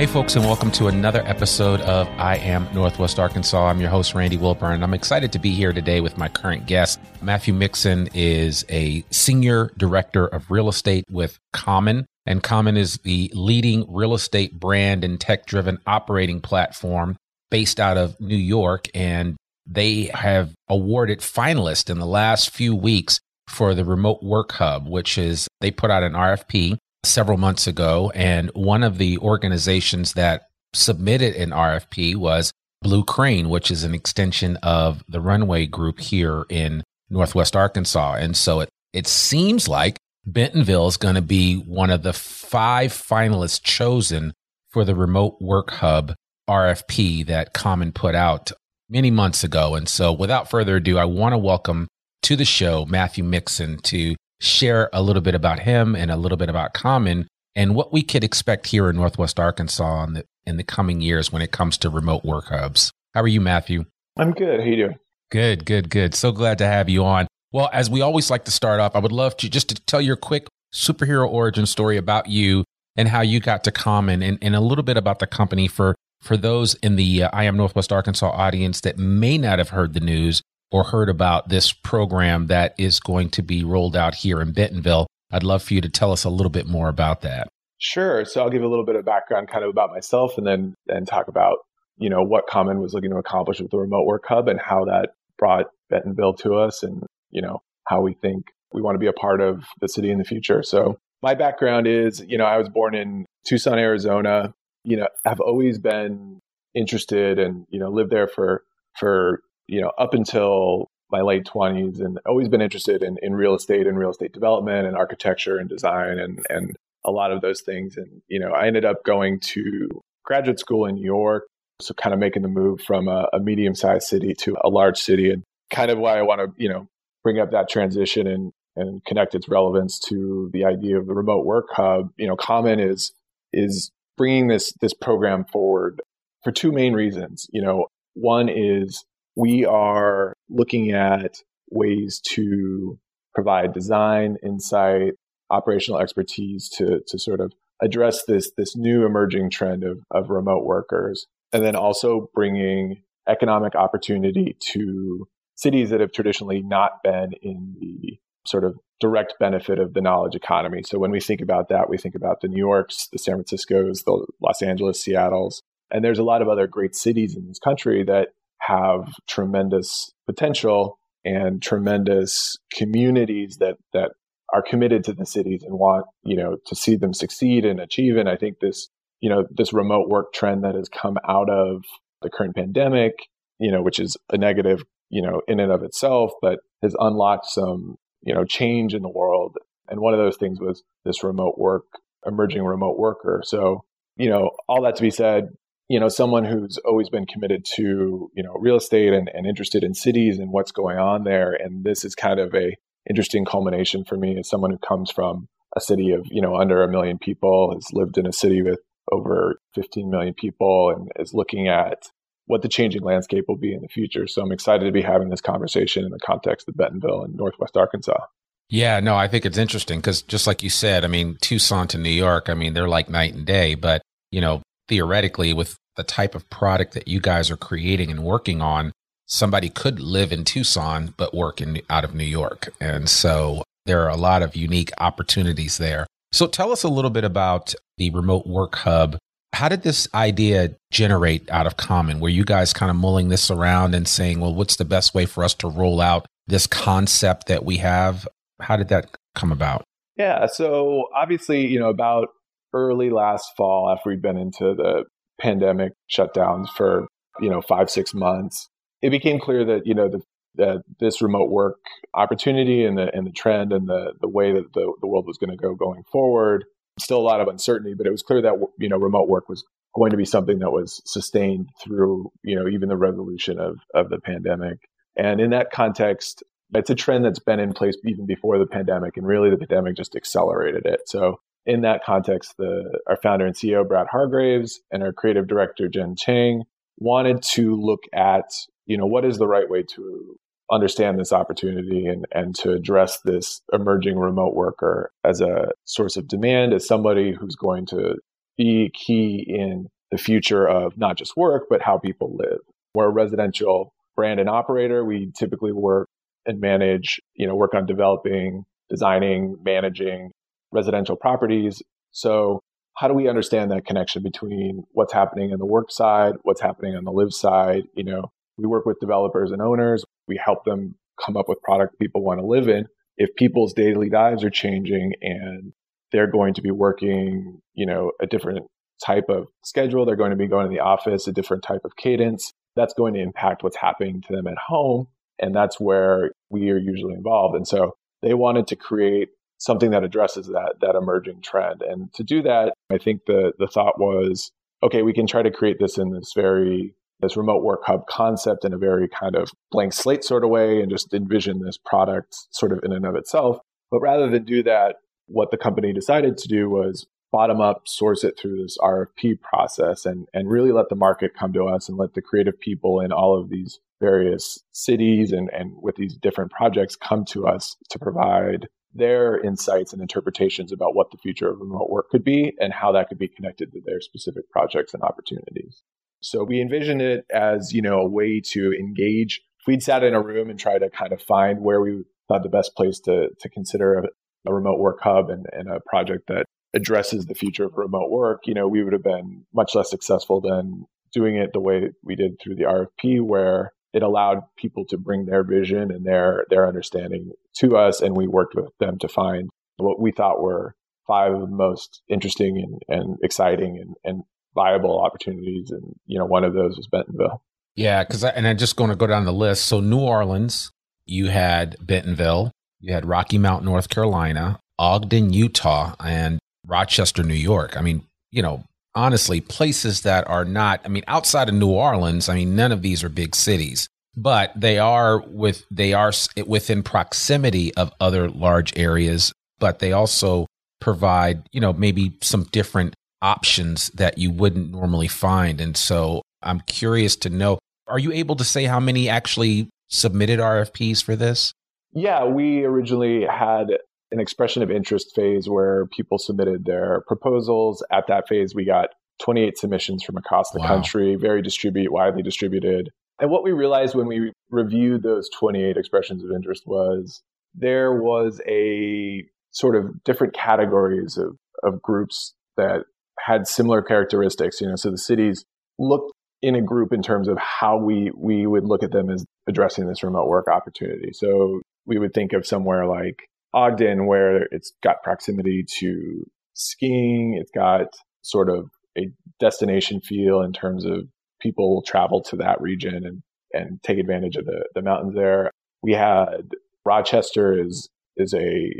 Hey, folks, and welcome to another episode of I Am Northwest Arkansas. I'm your host, Randy Wilburn. And I'm excited to be here today with my current guest. Matthew Mixon is a senior director of real estate with Common, and Common is the leading real estate brand and tech driven operating platform based out of New York. And they have awarded finalists in the last few weeks for the Remote Work Hub, which is they put out an RFP several months ago. And one of the organizations that submitted an RFP was Blue Crane, which is an extension of the Runway Group here in Northwest Arkansas. And so it, it seems like Bentonville is going to be one of the five finalists chosen for the Remote Work Hub RFP that Common put out many months ago. And so without further ado, I want to welcome to the show Matthew Mixon to share a little bit about him and a little bit about Common and what we could expect here in Northwest Arkansas in the, in the coming years when it comes to remote work hubs. How are you, Matthew? I'm good. How you doing? Good, good, good. So glad to have you on. Well, as we always like to start off, I would love to just to tell your quick superhero origin story about you and how you got to Common and, and a little bit about the company for for those in the uh, I am Northwest Arkansas audience that may not have heard the news or heard about this program that is going to be rolled out here in Bentonville. I'd love for you to tell us a little bit more about that. Sure. So I'll give a little bit of background kind of about myself and then and talk about, you know, what Common was looking to accomplish with the remote work hub and how that brought Bentonville to us and, you know, how we think we want to be a part of the city in the future. So my background is, you know, I was born in Tucson, Arizona. You know, I've always been interested and, you know, lived there for for you know, up until my late 20s and always been interested in, in real estate and real estate development and architecture and design and, and a lot of those things. And, you know, I ended up going to graduate school in New York. So kind of making the move from a, a medium sized city to a large city and kind of why I want to, you know, bring up that transition and, and connect its relevance to the idea of the remote work hub. You know, Common is, is bringing this, this program forward for two main reasons. You know, one is we are looking at ways to provide design, insight, operational expertise to, to sort of address this, this new emerging trend of, of remote workers. And then also bringing economic opportunity to cities that have traditionally not been in the sort of direct benefit of the knowledge economy. So when we think about that, we think about the New Yorks, the San Franciscos, the Los Angeles, Seattles. And there's a lot of other great cities in this country that have tremendous potential and tremendous communities that that are committed to the cities and want you know to see them succeed and achieve. And i think this you know this remote work trend that has come out of the current pandemic you know which is a negative you know in and of itself but has unlocked some you know change in the world. And one of those things was this remote work emerging remote worker. So you know all that to be said you know, someone who's always been committed to, you know, real estate and, and interested in cities and what's going on there. And this is kind of a interesting culmination for me as someone who comes from a city of, you know, under a million people, has lived in a city with over 15 million people and is looking at what the changing landscape will be in the future. So I'm excited to be having this conversation in the context of Bentonville and Northwest Arkansas. Yeah, no, I think it's interesting because just like you said, I mean, Tucson to New York, I mean, they're like night and day, but you know, theoretically with the type of product that you guys are creating and working on, somebody could live in Tucson but work in out of New York. And so there are a lot of unique opportunities there. So tell us a little bit about the remote work hub. How did this idea generate out of common? Were you guys kind of mulling this around and saying, well, what's the best way for us to roll out this concept that we have? How did that come about? Yeah, so obviously, you know, about early last fall after we'd been into the pandemic shutdowns for, you know, five, six months, it became clear that, you know, the, that this remote work opportunity and the, and the trend and the, the way that the, the world was going to go going forward, still a lot of uncertainty, but it was clear that, you know, remote work was going to be something that was sustained through, you know, even the resolution of, of the pandemic. And in that context, it's a trend that's been in place even before the pandemic, and really the pandemic just accelerated it. So in that context, the, our founder and CEO, Brad Hargreaves, and our creative director, Jen Chang, wanted to look at, you know, what is the right way to understand this opportunity and, and to address this emerging remote worker as a source of demand, as somebody who's going to be key in the future of not just work, but how people live. We're a residential brand and operator. We typically work and manage, you know, work on developing, designing, managing residential properties. So how do we understand that connection between what's happening on the work side, what's happening on the live side? You know, we work with developers and owners. We help them come up with product people want to live in. If people's daily lives are changing and they're going to be working, you know, a different type of schedule, they're going to be going to the office, a different type of cadence, that's going to impact what's happening to them at home. And that's where we are usually involved. And so they wanted to create something that addresses that that emerging trend. And to do that, I think the the thought was, okay, we can try to create this in this very this remote work hub concept in a very kind of blank slate sort of way and just envision this product sort of in and of itself. But rather than do that, what the company decided to do was bottom up source it through this RFP process and, and really let the market come to us and let the creative people in all of these various cities and, and with these different projects come to us to provide their insights and interpretations about what the future of remote work could be and how that could be connected to their specific projects and opportunities. So we envisioned it as, you know, a way to engage. If we'd sat in a room and tried to kind of find where we thought the best place to, to consider a, a remote work hub and, and a project that addresses the future of remote work, you know, we would have been much less successful than doing it the way we did through the RFP, where it allowed people to bring their vision and their their understanding to us and we worked with them to find what we thought were five of the most interesting and, and exciting and, and viable opportunities and you know one of those was bentonville yeah because and i'm just going to go down the list so new orleans you had bentonville you had rocky mount north carolina ogden utah and Rochester, New York. I mean, you know, honestly, places that are not, I mean, outside of New Orleans, I mean, none of these are big cities, but they are with, they are within proximity of other large areas, but they also provide, you know, maybe some different options that you wouldn't normally find. And so I'm curious to know, are you able to say how many actually submitted RFPs for this? Yeah, we originally had an expression of interest phase where people submitted their proposals. At that phase, we got 28 submissions from across the wow. country, very distribute, widely distributed. And what we realized when we reviewed those 28 expressions of interest was there was a sort of different categories of, of groups that had similar characteristics. You know, so the cities looked in a group in terms of how we we would look at them as addressing this remote work opportunity. So we would think of somewhere like Ogden, where it's got proximity to skiing, it's got sort of a destination feel in terms of people will travel to that region and, and take advantage of the, the mountains there. We had Rochester is is a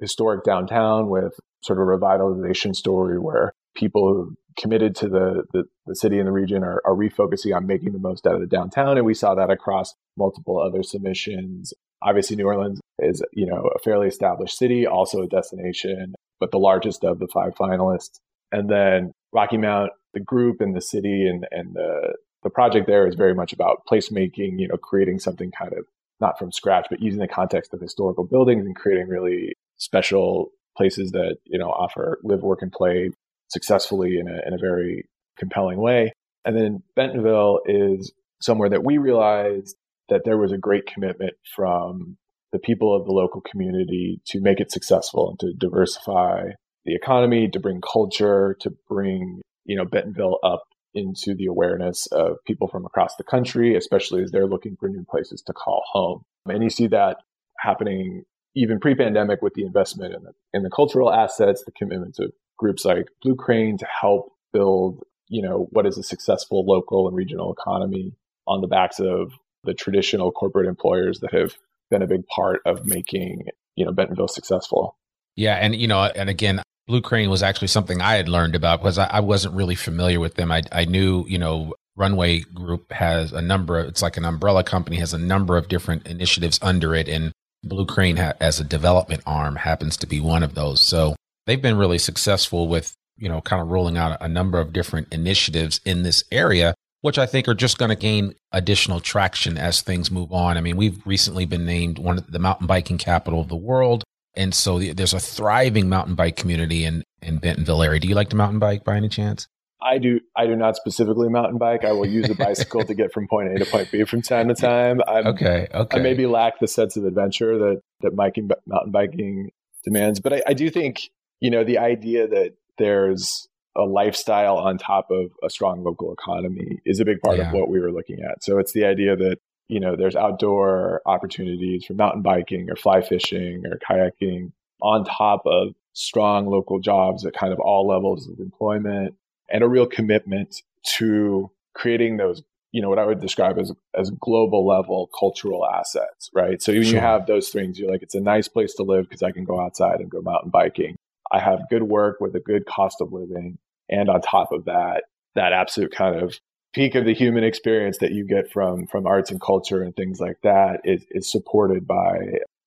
historic downtown with sort of a revitalization story where people who committed to the, the, the, city and the region are, are refocusing on making the most out of the downtown. And we saw that across multiple other submissions. Obviously, New Orleans is, you know, a fairly established city, also a destination, but the largest of the five finalists. And then Rocky Mount, the group and the city and, and the, the project there is very much about placemaking, you know, creating something kind of not from scratch, but using the context of historical buildings and creating really special places that, you know, offer live, work, and play successfully in a, in a very compelling way. And then Bentonville is somewhere that we realized that there was a great commitment from the people of the local community to make it successful and to diversify the economy, to bring culture, to bring, you know, Bentonville up into the awareness of people from across the country, especially as they're looking for new places to call home. And you see that happening even pre-pandemic with the investment in the, in the cultural assets, the commitment of groups like Blue Crane to help build, you know, what is a successful local and regional economy on the backs of the traditional corporate employers that have been a big part of making, you know, Bentonville successful. Yeah. And, you know, and again, Blue Crane was actually something I had learned about because I, I wasn't really familiar with them. I, I knew, you know, Runway Group has a number of, it's like an umbrella company, has a number of different initiatives under it. And Blue Crane, ha- as a development arm, happens to be one of those. So they've been really successful with, you know, kind of rolling out a number of different initiatives in this area which I think are just going to gain additional traction as things move on. I mean, we've recently been named one of the mountain biking capital of the world. And so there's a thriving mountain bike community in, in Bentonville area. Do you like to mountain bike by any chance? I do. I do not specifically mountain bike. I will use a bicycle to get from point A to point B from time to time. I'm, okay. Okay. I maybe lack the sense of adventure that that biking, mountain biking demands, but I, I do think you know the idea that there's a lifestyle on top of a strong local economy is a big part yeah. of what we were looking at. So it's the idea that, you know, there's outdoor opportunities for mountain biking or fly fishing or kayaking on top of strong local jobs at kind of all levels of employment and a real commitment to creating those you know what I would describe as as global level cultural assets, right? So when sure. you have those things, you're like, it's a nice place to live because I can go outside and go mountain biking. I have good work with a good cost of living. And on top of that, that absolute kind of peak of the human experience that you get from from arts and culture and things like that is, is supported by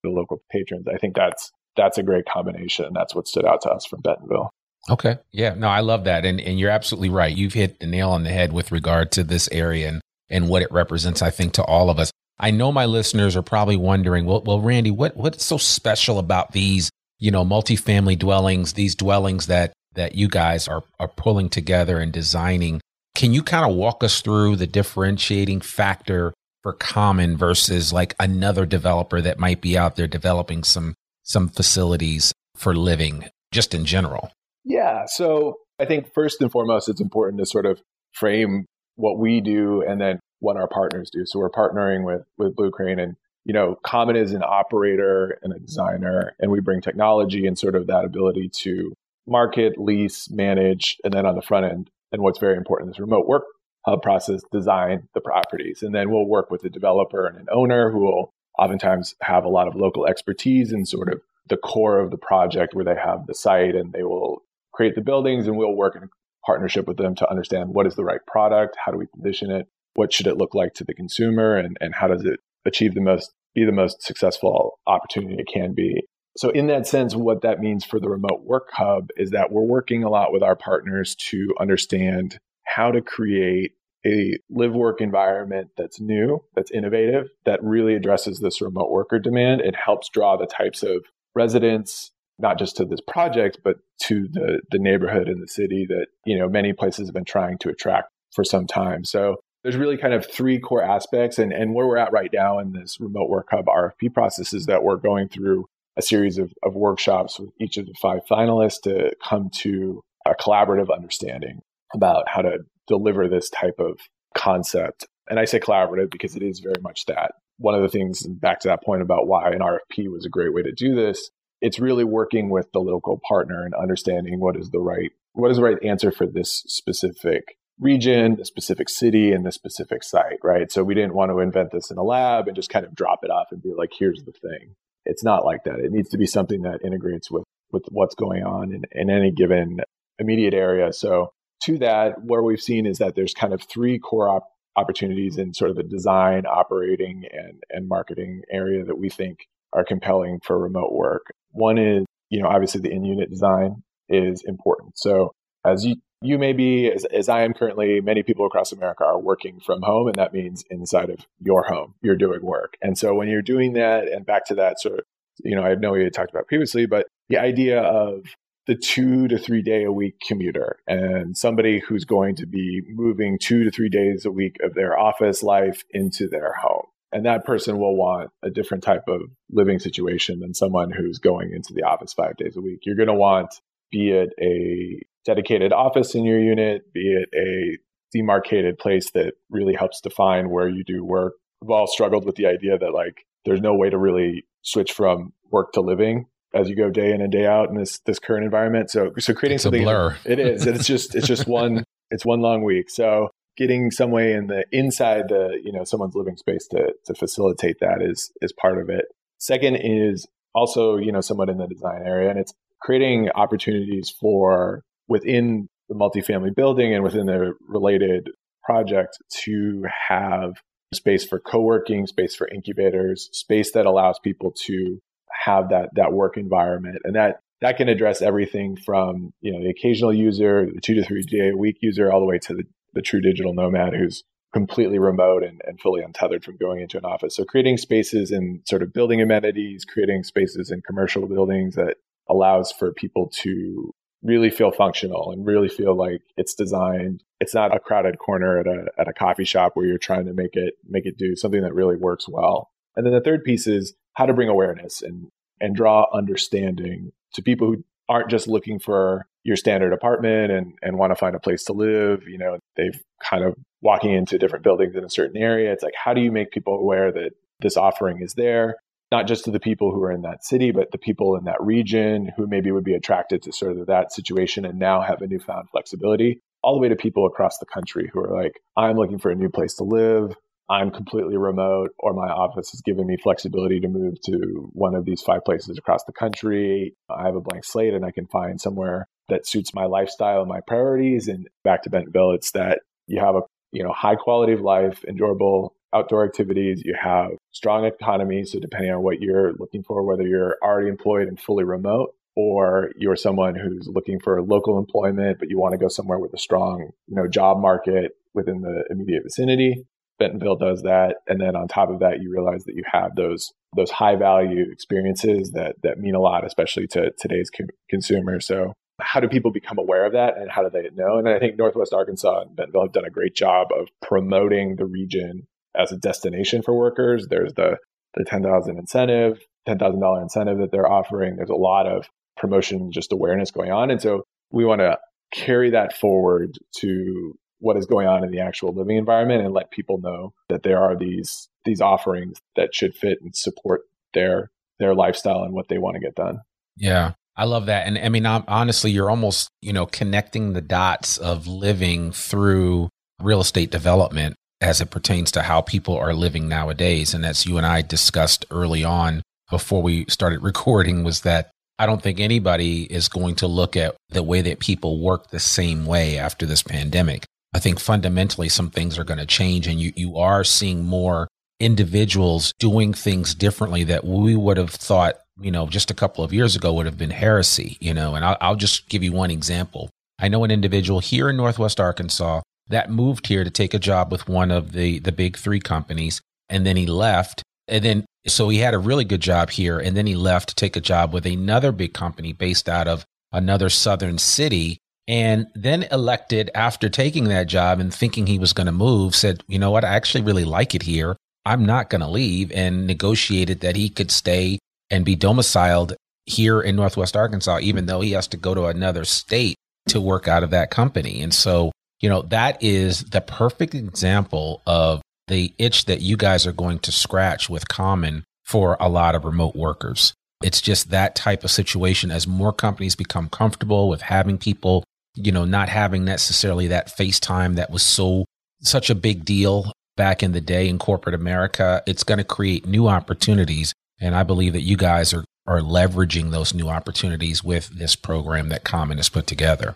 the local patrons. I think that's that's a great combination. That's what stood out to us from Bentonville. Okay. Yeah. No, I love that. And and you're absolutely right. You've hit the nail on the head with regard to this area and, and what it represents, I think, to all of us. I know my listeners are probably wondering, well, well, Randy, what what's so special about these you know, multifamily dwellings, these dwellings that that you guys are are pulling together and designing. Can you kind of walk us through the differentiating factor for Common versus like another developer that might be out there developing some some facilities for living just in general? Yeah, so I think first and foremost it's important to sort of frame what we do and then what our partners do. So we're partnering with with Blue Crane and you know, Common is an operator and a designer, and we bring technology and sort of that ability to market, lease, manage, and then on the front end, and what's very important is remote work hub process, design the properties. And then we'll work with the developer and an owner who will oftentimes have a lot of local expertise in sort of the core of the project where they have the site and they will create the buildings and we'll work in partnership with them to understand what is the right product, how do we position it, what should it look like to the consumer, and, and how does it achieve the most, be the most successful opportunity it can be. So, in that sense, what that means for the remote work hub is that we're working a lot with our partners to understand how to create a live work environment that's new, that's innovative, that really addresses this remote worker demand and helps draw the types of residents not just to this project but to the the neighborhood and the city that you know many places have been trying to attract for some time so there's really kind of three core aspects and and where we're at right now in this remote work hub rfp process is that we're going through a series of, of workshops with each of the five finalists to come to a collaborative understanding about how to deliver this type of concept. And I say collaborative because it is very much that. One of the things, back to that point about why an RFP was a great way to do this, it's really working with the local partner and understanding what is the right what is the right answer for this specific region, the specific city, and the specific site, right? So we didn't want to invent this in a lab and just kind of drop it off and be like, here's the thing. It's not like that. It needs to be something that integrates with with what's going on in, in any given immediate area. So to that, what we've seen is that there's kind of three core op- opportunities in sort of the design, operating, and, and marketing area that we think are compelling for remote work. One is, you know, obviously the in unit design is important. So as you, you may be, as, as I am currently, many people across America are working from home, and that means inside of your home, you're doing work. And so when you're doing that, and back to that sort of, you know, I know we had talked about previously, but the idea of the two to three day a week commuter and somebody who's going to be moving two to three days a week of their office life into their home. And that person will want a different type of living situation than someone who's going into the office five days a week. You're going to want, be it a dedicated office in your unit, be it a demarcated place that really helps define where you do work. We've all struggled with the idea that like there's no way to really switch from work to living as you go day in and day out in this this current environment. So so creating it's something blur. it is. It's just it's just one it's one long week. So getting some way in the inside the you know someone's living space to to facilitate that is is part of it. Second is also you know somewhat in the design area, and it's creating opportunities for within the multifamily building and within the related project to have space for co-working, space for incubators, space that allows people to have that that work environment, and that that can address everything from you know the occasional user, the two to three day a week user, all the way to the, the true digital nomad who's completely remote and, and fully untethered from going into an office. So creating spaces and sort of building amenities, creating spaces in commercial buildings that allows for people to really feel functional and really feel like it's designed. It's not a crowded corner at a at a coffee shop where you're trying to make it make it do something that really works well. And then the third piece is how to bring awareness and and draw understanding to people who aren't just looking for your standard apartment and, and want to find a place to live. You know, they've kind of walking into different buildings in a certain area. It's like, how do you make people aware that this offering is there? Not just to the people who are in that city, but the people in that region who maybe would be attracted to sort of that situation and now have a newfound flexibility, all the way to people across the country who are like, I'm looking for a new place to live. I'm completely remote or my office has given me flexibility to move to one of these five places across the country. I have a blank slate and I can find somewhere that suits my lifestyle and my priorities. And back to Bentonville, it's that you have a you know high quality of life, enjoyable outdoor activities. You have strong economy. So depending on what you're looking for, whether you're already employed and fully remote, or you're someone who's looking for local employment, but you want to go somewhere with a strong you know job market within the immediate vicinity, Bentonville does that, and then on top of that, you realize that you have those those high value experiences that that mean a lot, especially to today's co- consumer. So, how do people become aware of that, and how do they know? And I think Northwest Arkansas and Bentonville have done a great job of promoting the region as a destination for workers. There's the the ten thousand incentive, ten thousand dollar incentive that they're offering. There's a lot of promotion, just awareness going on, and so we want to carry that forward to what is going on in the actual living environment and let people know that there are these these offerings that should fit and support their their lifestyle and what they want to get done. Yeah. I love that. And I mean, honestly, you're almost, you know, connecting the dots of living through real estate development as it pertains to how people are living nowadays. And as you and I discussed early on before we started recording, was that I don't think anybody is going to look at the way that people work the same way after this pandemic. I think fundamentally some things are going to change and you, you are seeing more individuals doing things differently that we would have thought, you know, just a couple of years ago would have been heresy, you know, and I'll, I'll just give you one example. I know an individual here in Northwest Arkansas that moved here to take a job with one of the, the big three companies. And then he left. And then, so he had a really good job here. And then he left to take a job with another big company based out of another southern city and then elected after taking that job and thinking he was going to move said you know what i actually really like it here i'm not going to leave and negotiated that he could stay and be domiciled here in northwest arkansas even though he has to go to another state to work out of that company and so you know that is the perfect example of the itch that you guys are going to scratch with common for a lot of remote workers it's just that type of situation as more companies become comfortable with having people you know, not having necessarily that FaceTime that was so such a big deal back in the day in corporate America, it's going to create new opportunities. And I believe that you guys are, are leveraging those new opportunities with this program that Common has put together.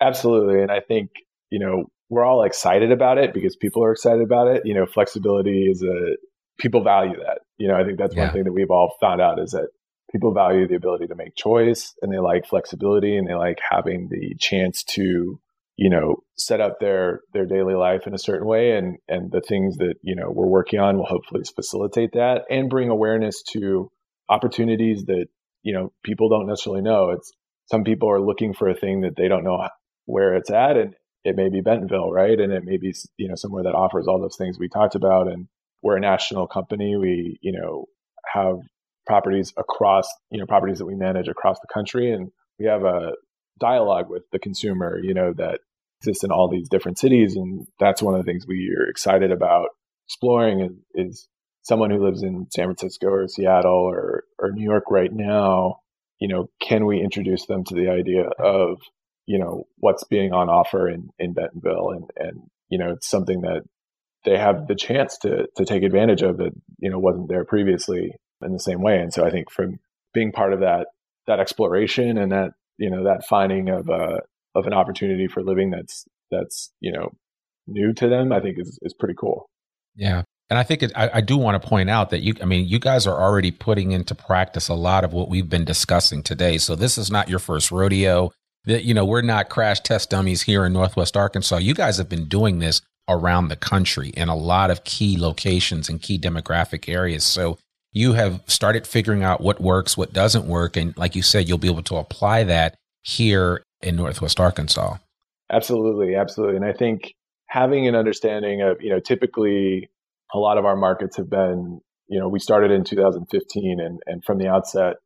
Absolutely. And I think, you know, we're all excited about it because people are excited about it. You know, flexibility is a, people value that. You know, I think that's yeah. one thing that we've all found out is that people value the ability to make choice and they like flexibility and they like having the chance to you know set up their their daily life in a certain way and and the things that you know we're working on will hopefully facilitate that and bring awareness to opportunities that you know people don't necessarily know it's some people are looking for a thing that they don't know where it's at and it may be bentonville right and it may be you know somewhere that offers all those things we talked about and we're a national company we you know have properties across, you know, properties that we manage across the country. And we have a dialogue with the consumer, you know, that exists in all these different cities. And that's one of the things we are excited about exploring is, is someone who lives in San Francisco or Seattle or, or New York right now, you know, can we introduce them to the idea of, you know, what's being on offer in, in Bentonville? And, and, you know, it's something that they have the chance to, to take advantage of that, you know, wasn't there previously in the same way. And so I think from being part of that that exploration and that you know that finding of a uh, of an opportunity for living that's that's you know new to them, I think is is pretty cool. Yeah. And I think it, I, I do want to point out that you, I mean, you guys are already putting into practice a lot of what we've been discussing today. So this is not your first rodeo. That you know, we're not crash test dummies here in Northwest Arkansas. You guys have been doing this around the country in a lot of key locations and key demographic areas. So you have started figuring out what works, what doesn't work. And like you said, you'll be able to apply that here in Northwest Arkansas. Absolutely. Absolutely. And I think having an understanding of, you know, typically a lot of our markets have been, you know, we started in 2015 and, and from the outset,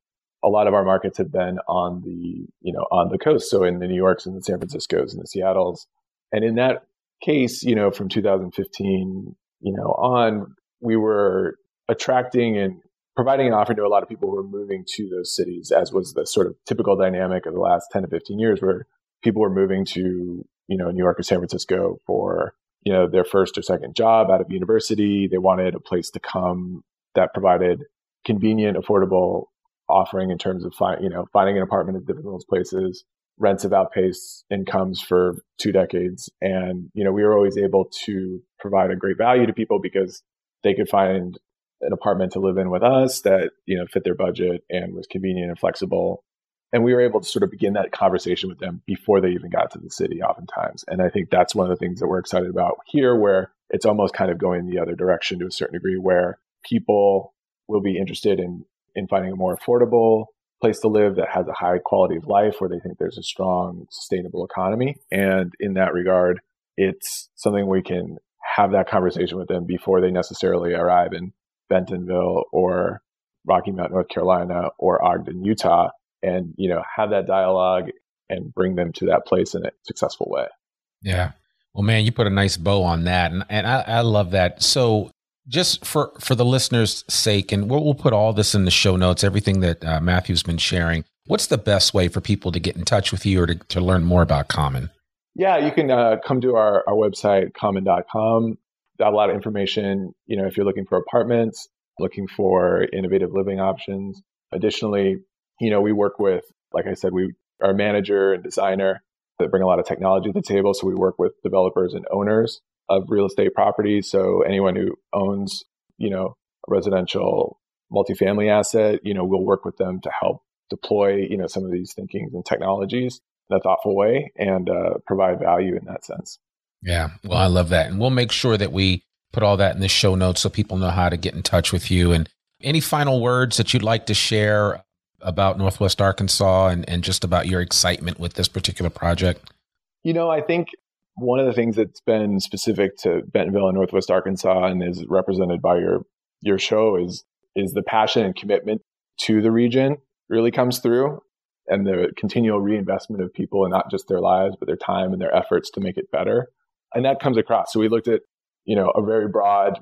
a lot of our markets have been on the, you know, on the coast. So in the New Yorks and the San Franciscos and the Seattles. And in that case, you know, from 2015, you know, on, we were attracting and providing an offering to a lot of people who were moving to those cities, as was the sort of typical dynamic of the last 10 to 15 years, where people were moving to, you know, New York or San Francisco for, you know, their first or second job out of university. They wanted a place to come that provided convenient, affordable offering in terms of, fi- you know, finding an apartment in different those places. Rents have outpaced incomes for two decades. And, you know, we were always able to provide a great value to people because they could find an apartment to live in with us that you know fit their budget and was convenient and flexible and we were able to sort of begin that conversation with them before they even got to the city oftentimes and i think that's one of the things that we're excited about here where it's almost kind of going the other direction to a certain degree where people will be interested in in finding a more affordable place to live that has a high quality of life where they think there's a strong sustainable economy and in that regard it's something we can have that conversation with them before they necessarily arrive in Bentonville or Rocky Mount, North Carolina or Ogden, Utah, and, you know, have that dialogue and bring them to that place in a successful way. Yeah. Well, man, you put a nice bow on that. And, and I, I love that. So just for, for the listeners' sake, and we'll, we'll put all this in the show notes, everything that uh, Matthew's been sharing. What's the best way for people to get in touch with you or to, to learn more about Common? Yeah, you can uh, come to our, our website, common.com got a lot of information, you know, if you're looking for apartments, looking for innovative living options. Additionally, you know, we work with, like I said, we are manager and designer that bring a lot of technology to the table. So we work with developers and owners of real estate properties. So anyone who owns, you know, a residential multifamily asset, you know, we'll work with them to help deploy, you know, some of these thinkings and technologies in a thoughtful way and uh, provide value in that sense. Yeah. Well, I love that. And we'll make sure that we put all that in the show notes so people know how to get in touch with you. And any final words that you'd like to share about Northwest Arkansas and, and just about your excitement with this particular project? You know, I think one of the things that's been specific to Bentonville and Northwest Arkansas and is represented by your your show is is the passion and commitment to the region really comes through and the continual reinvestment of people and not just their lives but their time and their efforts to make it better. And that comes across. So we looked at you know a very broad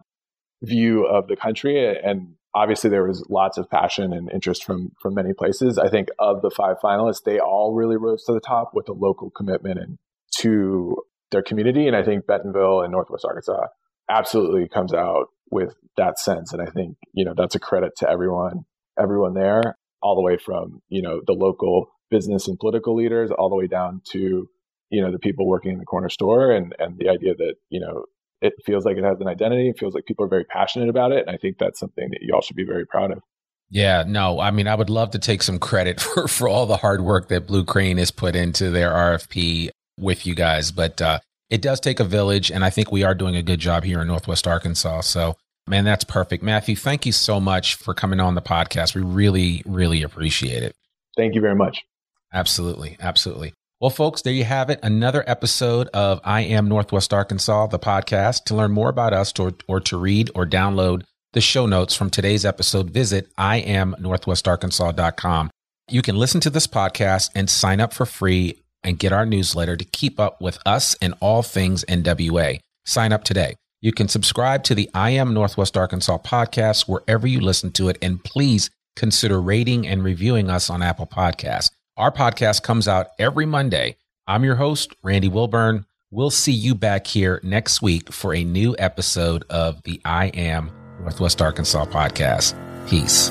view of the country and obviously there was lots of passion and interest from from many places. I think of the five finalists they all really rose to the top with a local commitment and to their community and i think bentonville and northwest arkansas absolutely comes out with that sense and i think you know that's a credit to everyone everyone there all the way from you know the local business and political leaders all the way down to you know the people working in the corner store and and the idea that you know it feels like it has an identity. It feels like people are very passionate about it. And I think that's something that y'all should be very proud of. Yeah, no, I mean, I would love to take some credit for, for all the hard work that Blue Crane has put into their RFP with you guys. But uh, it does take a village. And I think we are doing a good job here in Northwest Arkansas. So, man, that's perfect. Matthew, thank you so much for coming on the podcast. We really, really appreciate it. Thank you very much. Absolutely. Absolutely. Well, folks, there you have it. Another episode of I Am Northwest Arkansas, the podcast. To learn more about us or, or to read or download the show notes from today's episode, visit iamnorthwestarkansas.com. You can listen to this podcast and sign up for free and get our newsletter to keep up with us and all things NWA. Sign up today. You can subscribe to the I Am Northwest Arkansas podcast wherever you listen to it. And please consider rating and reviewing us on Apple Podcasts. Our podcast comes out every Monday. I'm your host, Randy Wilburn. We'll see you back here next week for a new episode of the I Am Northwest Arkansas podcast. Peace.